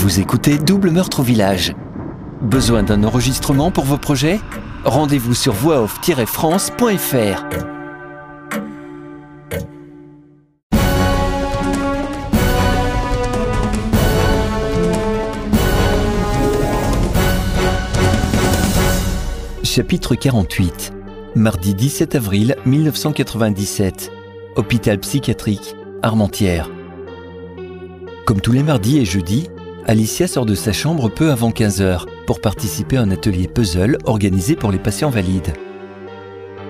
Vous écoutez Double Meurtre au Village. Besoin d'un enregistrement pour vos projets? Rendez-vous sur voixoff-france.fr. Chapitre 48 Mardi 17 avril 1997 Hôpital psychiatrique, Armentières. Comme tous les mardis et jeudis, Alicia sort de sa chambre peu avant 15h pour participer à un atelier puzzle organisé pour les patients valides.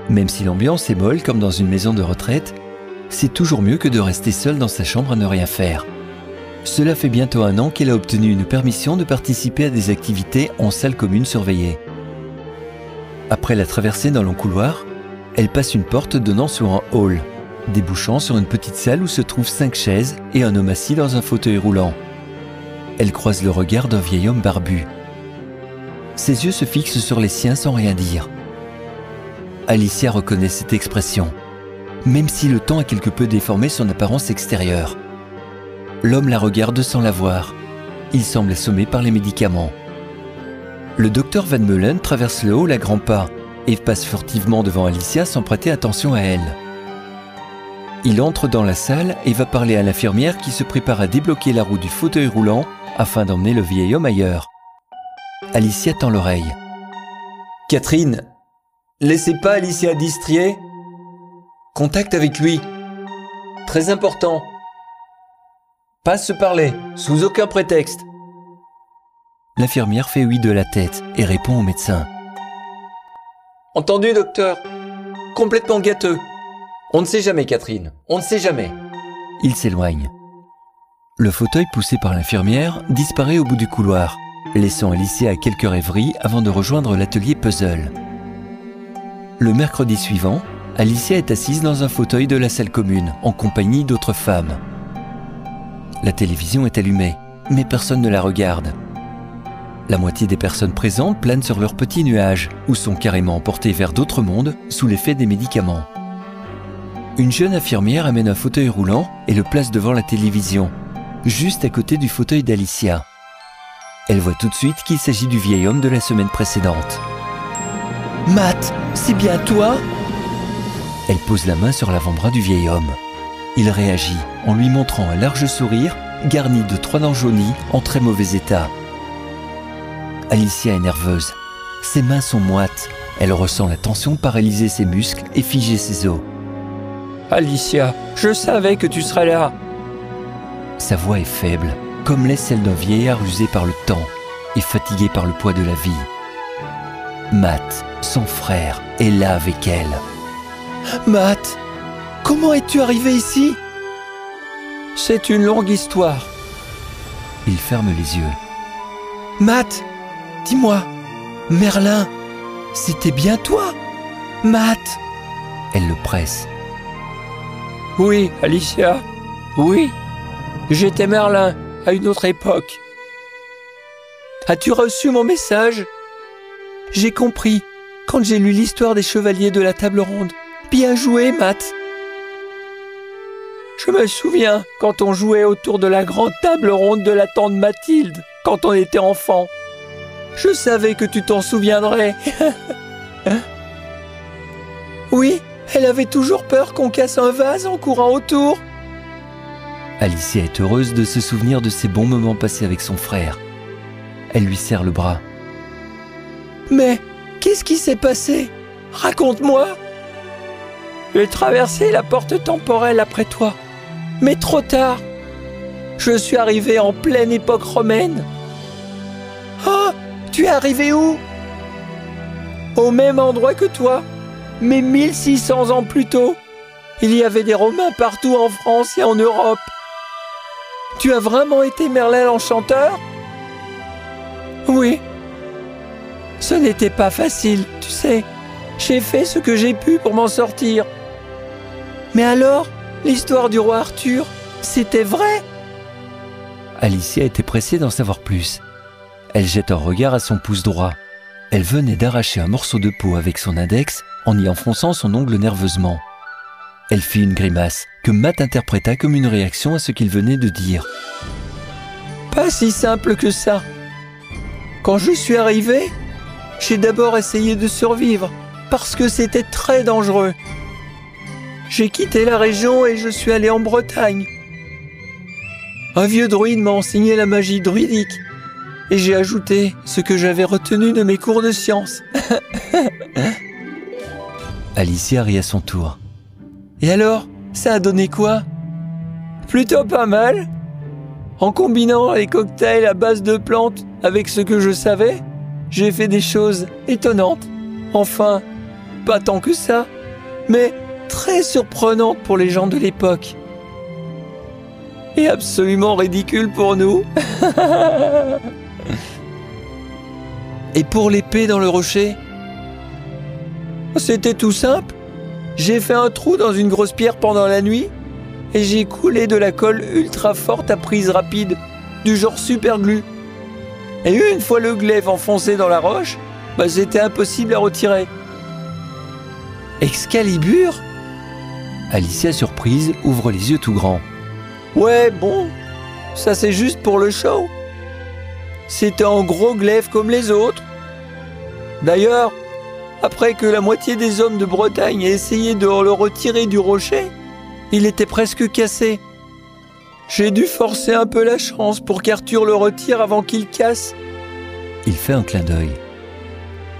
Même si l'ambiance est molle comme dans une maison de retraite, c'est toujours mieux que de rester seule dans sa chambre à ne rien faire. Cela fait bientôt un an qu'elle a obtenu une permission de participer à des activités en salle commune surveillée. Après la traversée dans long couloir, elle passe une porte donnant sur un hall, débouchant sur une petite salle où se trouvent cinq chaises et un homme assis dans un fauteuil roulant. Elle croise le regard d'un vieil homme barbu. Ses yeux se fixent sur les siens sans rien dire. Alicia reconnaît cette expression, même si le temps a quelque peu déformé son apparence extérieure. L'homme la regarde sans la voir. Il semble assommé par les médicaments. Le docteur Van Meulen traverse le hall à grands pas et passe furtivement devant Alicia sans prêter attention à elle. Il entre dans la salle et va parler à l'infirmière qui se prépare à débloquer la roue du fauteuil roulant afin d'emmener le vieil homme ailleurs. Alicia tend l'oreille. Catherine, laissez pas Alicia distrier. Contact avec lui. Très important. Pas se parler, sous aucun prétexte. L'infirmière fait oui de la tête et répond au médecin. Entendu, docteur. Complètement gâteux. On ne sait jamais, Catherine. On ne sait jamais. Il s'éloigne. Le fauteuil poussé par l'infirmière disparaît au bout du couloir, laissant Alicia à quelques rêveries avant de rejoindre l'atelier puzzle. Le mercredi suivant, Alicia est assise dans un fauteuil de la salle commune, en compagnie d'autres femmes. La télévision est allumée, mais personne ne la regarde. La moitié des personnes présentes planent sur leur petit nuage ou sont carrément emportées vers d'autres mondes sous l'effet des médicaments. Une jeune infirmière amène un fauteuil roulant et le place devant la télévision, juste à côté du fauteuil d'Alicia. Elle voit tout de suite qu'il s'agit du vieil homme de la semaine précédente. Matt, c'est bien toi? Elle pose la main sur l'avant-bras du vieil homme. Il réagit en lui montrant un large sourire garni de trois dents jaunies en très mauvais état. Alicia est nerveuse. Ses mains sont moites. Elle ressent la tension paralyser ses muscles et figer ses os. Alicia, je savais que tu serais là. Sa voix est faible, comme l'est celle d'un vieillard usé par le temps et fatigué par le poids de la vie. Matt, son frère, est là avec elle. Matt, comment es-tu arrivé ici? C'est une longue histoire. Il ferme les yeux. Matt, dis-moi, Merlin, c'était bien toi? Matt Elle le presse. Oui, Alicia, oui. J'étais Merlin à une autre époque. As-tu reçu mon message? J'ai compris quand j'ai lu l'histoire des chevaliers de la table ronde. Bien joué, Matt. Je me souviens quand on jouait autour de la grande table ronde de la tante Mathilde, quand on était enfant. Je savais que tu t'en souviendrais. oui, elle avait toujours peur qu'on casse un vase en courant autour. Alicia est heureuse de se souvenir de ces bons moments passés avec son frère. Elle lui serre le bras. Mais qu'est-ce qui s'est passé? Raconte-moi. J'ai traversé la porte temporelle après toi, mais trop tard. Je suis arrivé en pleine époque romaine. Ah, tu es arrivé où? Au même endroit que toi, mais 1600 ans plus tôt. Il y avait des Romains partout en France et en Europe. Tu as vraiment été Merlin l'enchanteur? Oui. Ce n'était pas facile, tu sais. J'ai fait ce que j'ai pu pour m'en sortir. Mais alors, l'histoire du roi Arthur, c'était vrai? Alicia était pressée d'en savoir plus. Elle jette un regard à son pouce droit. Elle venait d'arracher un morceau de peau avec son index en y enfonçant son ongle nerveusement. Elle fit une grimace que Matt interpréta comme une réaction à ce qu'il venait de dire. Pas si simple que ça. Quand je suis arrivé, j'ai d'abord essayé de survivre parce que c'était très dangereux. J'ai quitté la région et je suis allé en Bretagne. Un vieux druide m'a enseigné la magie druidique et j'ai ajouté ce que j'avais retenu de mes cours de sciences. Alicia rit à son tour. Et alors, ça a donné quoi? Plutôt pas mal. En combinant les cocktails à base de plantes avec ce que je savais, j'ai fait des choses étonnantes. Enfin, pas tant que ça, mais très surprenantes pour les gens de l'époque. Et absolument ridicule pour nous. Et pour l'épée dans le rocher? C'était tout simple. J'ai fait un trou dans une grosse pierre pendant la nuit et j'ai coulé de la colle ultra forte à prise rapide, du genre super glue. Et une fois le glaive enfoncé dans la roche, bah c'était impossible à retirer. Excalibur Alicia, surprise, ouvre les yeux tout grands. Ouais, bon, ça c'est juste pour le show. C'était un gros glaive comme les autres. D'ailleurs, après que la moitié des hommes de Bretagne aient essayé de le retirer du rocher, il était presque cassé. J'ai dû forcer un peu la chance pour qu'Arthur le retire avant qu'il casse. Il fait un clin d'œil.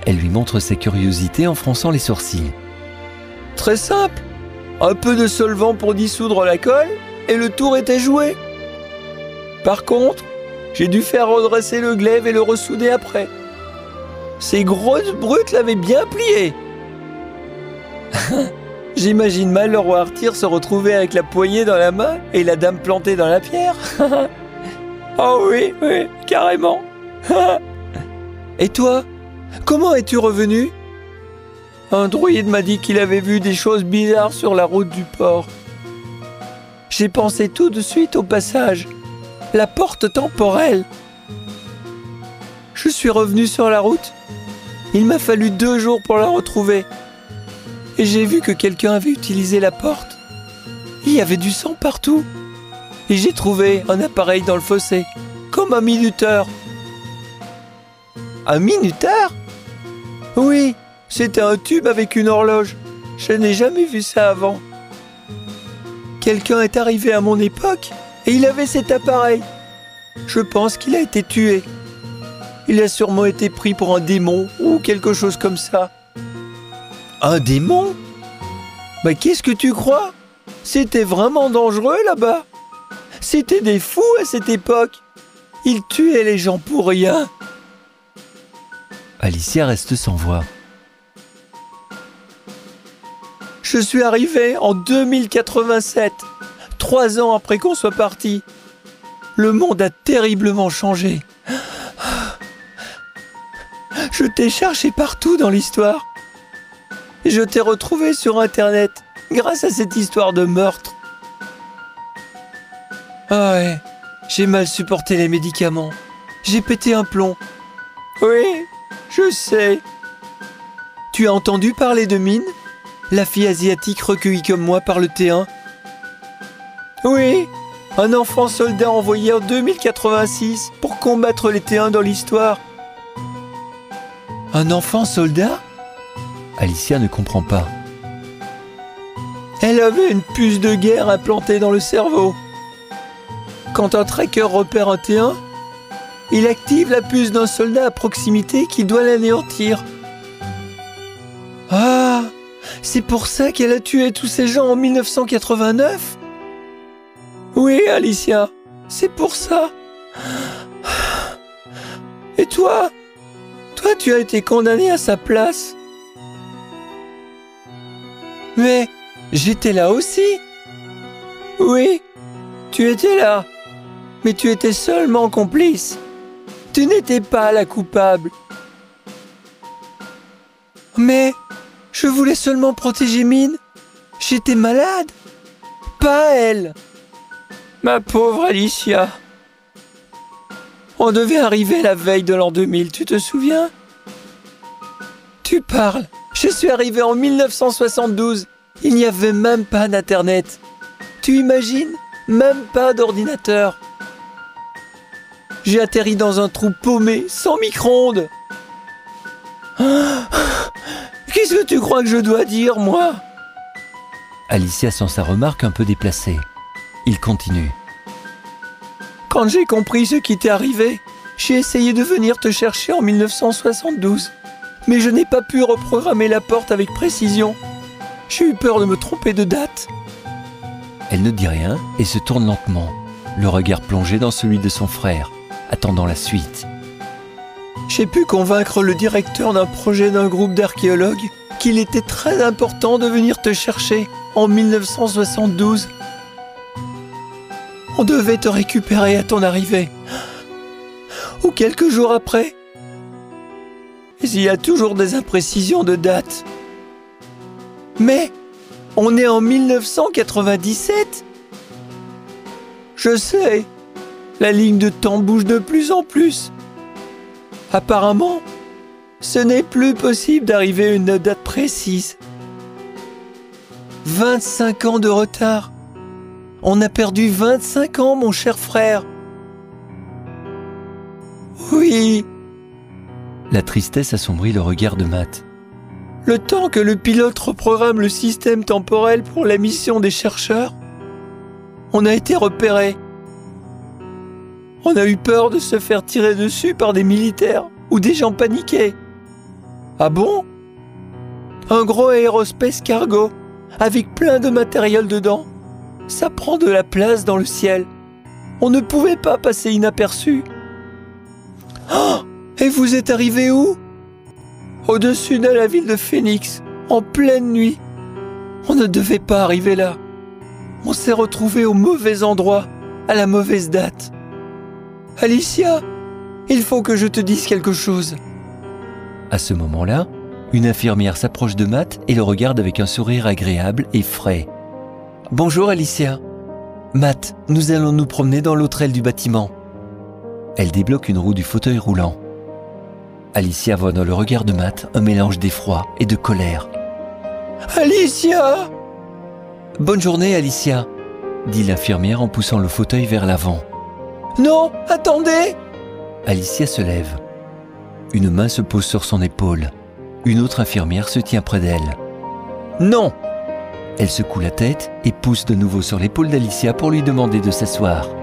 Elle lui montre ses curiosités en fronçant les sourcils. Très simple. Un peu de solvant pour dissoudre la colle et le tour était joué. Par contre, j'ai dû faire redresser le glaive et le ressouder après. Ces grosses brutes l'avaient bien plié. J'imagine mal le roi Arthur se retrouver avec la poignée dans la main et la dame plantée dans la pierre. oh oui, oui, carrément. et toi, comment es-tu revenu? Un druide m'a dit qu'il avait vu des choses bizarres sur la route du port. J'ai pensé tout de suite au passage la porte temporelle. Je suis revenu sur la route. Il m'a fallu deux jours pour la retrouver. Et j'ai vu que quelqu'un avait utilisé la porte. Il y avait du sang partout. Et j'ai trouvé un appareil dans le fossé, comme un minuteur. Un minuteur? Oui, c'était un tube avec une horloge. Je n'ai jamais vu ça avant. Quelqu'un est arrivé à mon époque et il avait cet appareil. Je pense qu'il a été tué. Il a sûrement été pris pour un démon ou quelque chose comme ça. Un démon? Bah qu'est-ce que tu crois? C'était vraiment dangereux là-bas. C'était des fous à cette époque. Ils tuaient les gens pour rien. Alicia reste sans voix. Je suis arrivé en 2087 trois ans après qu'on soit parti. Le monde a terriblement changé. Je t'ai cherché partout dans l'histoire. Je t'ai retrouvé sur Internet grâce à cette histoire de meurtre. Ah ouais, j'ai mal supporté les médicaments. J'ai pété un plomb. Oui, je sais. Tu as entendu parler de Mine? La fille asiatique recueillie comme moi par le T1 oui, un enfant soldat envoyé en 2086 pour combattre les T1 dans l'histoire. Un enfant soldat? Alicia ne comprend pas. Elle avait une puce de guerre implantée dans le cerveau. Quand un tracker repère un T1, il active la puce d'un soldat à proximité qui doit l'anéantir. Ah, c'est pour ça qu'elle a tué tous ces gens en 1989 oui, Alicia, c'est pour ça. Et toi Toi, tu as été condamné à sa place. Mais j'étais là aussi. Oui, tu étais là. Mais tu étais seulement complice. Tu n'étais pas la coupable. Mais je voulais seulement protéger Mine. J'étais malade. Pas elle. Ma pauvre Alicia. On devait arriver la veille de l'an 2000, tu te souviens? Tu parles. Je suis arrivé en 1972. Il n'y avait même pas d'Internet. Tu imagines? Même pas d'ordinateur. J'ai atterri dans un trou paumé, sans micro-ondes. Qu'est-ce que tu crois que je dois dire, moi? Alicia sent sa remarque un peu déplacée. Il continue. Quand j'ai compris ce qui t'est arrivé, j'ai essayé de venir te chercher en 1972. Mais je n'ai pas pu reprogrammer la porte avec précision. J'ai eu peur de me tromper de date. Elle ne dit rien et se tourne lentement, le regard plongé dans celui de son frère, attendant la suite. J'ai pu convaincre le directeur d'un projet d'un groupe d'archéologues qu'il était très important de venir te chercher en 1972. On devait te récupérer à ton arrivée. Ou quelques jours après. Il y a toujours des imprécisions de date. Mais on est en 1997 Je sais, la ligne de temps bouge de plus en plus. Apparemment, ce n'est plus possible d'arriver à une date précise. 25 ans de retard. On a perdu 25 ans, mon cher frère. Oui. La tristesse assombrit le regard de Matt. Le temps que le pilote reprogramme le système temporel pour la mission des chercheurs, on a été repéré. On a eu peur de se faire tirer dessus par des militaires ou des gens paniqués. Ah bon? Un gros aérospace cargo avec plein de matériel dedans. Ça prend de la place dans le ciel. On ne pouvait pas passer inaperçu. Oh Et vous êtes arrivé où? Au-dessus de la ville de Phoenix, en pleine nuit. On ne devait pas arriver là. On s'est retrouvé au mauvais endroit, à la mauvaise date. Alicia, il faut que je te dise quelque chose. À ce moment-là, une infirmière s'approche de Matt et le regarde avec un sourire agréable et frais. Bonjour Alicia. Matt, nous allons nous promener dans l'autre aile du bâtiment. Elle débloque une roue du fauteuil roulant. Alicia voit dans le regard de Matt un mélange d'effroi et de colère. Alicia Bonne journée Alicia, dit l'infirmière en poussant le fauteuil vers l'avant. Non, attendez Alicia se lève. Une main se pose sur son épaule. Une autre infirmière se tient près d'elle. Non Elle secoue la tête et pousse de nouveau sur l'épaule d'Alicia pour lui demander de s'asseoir.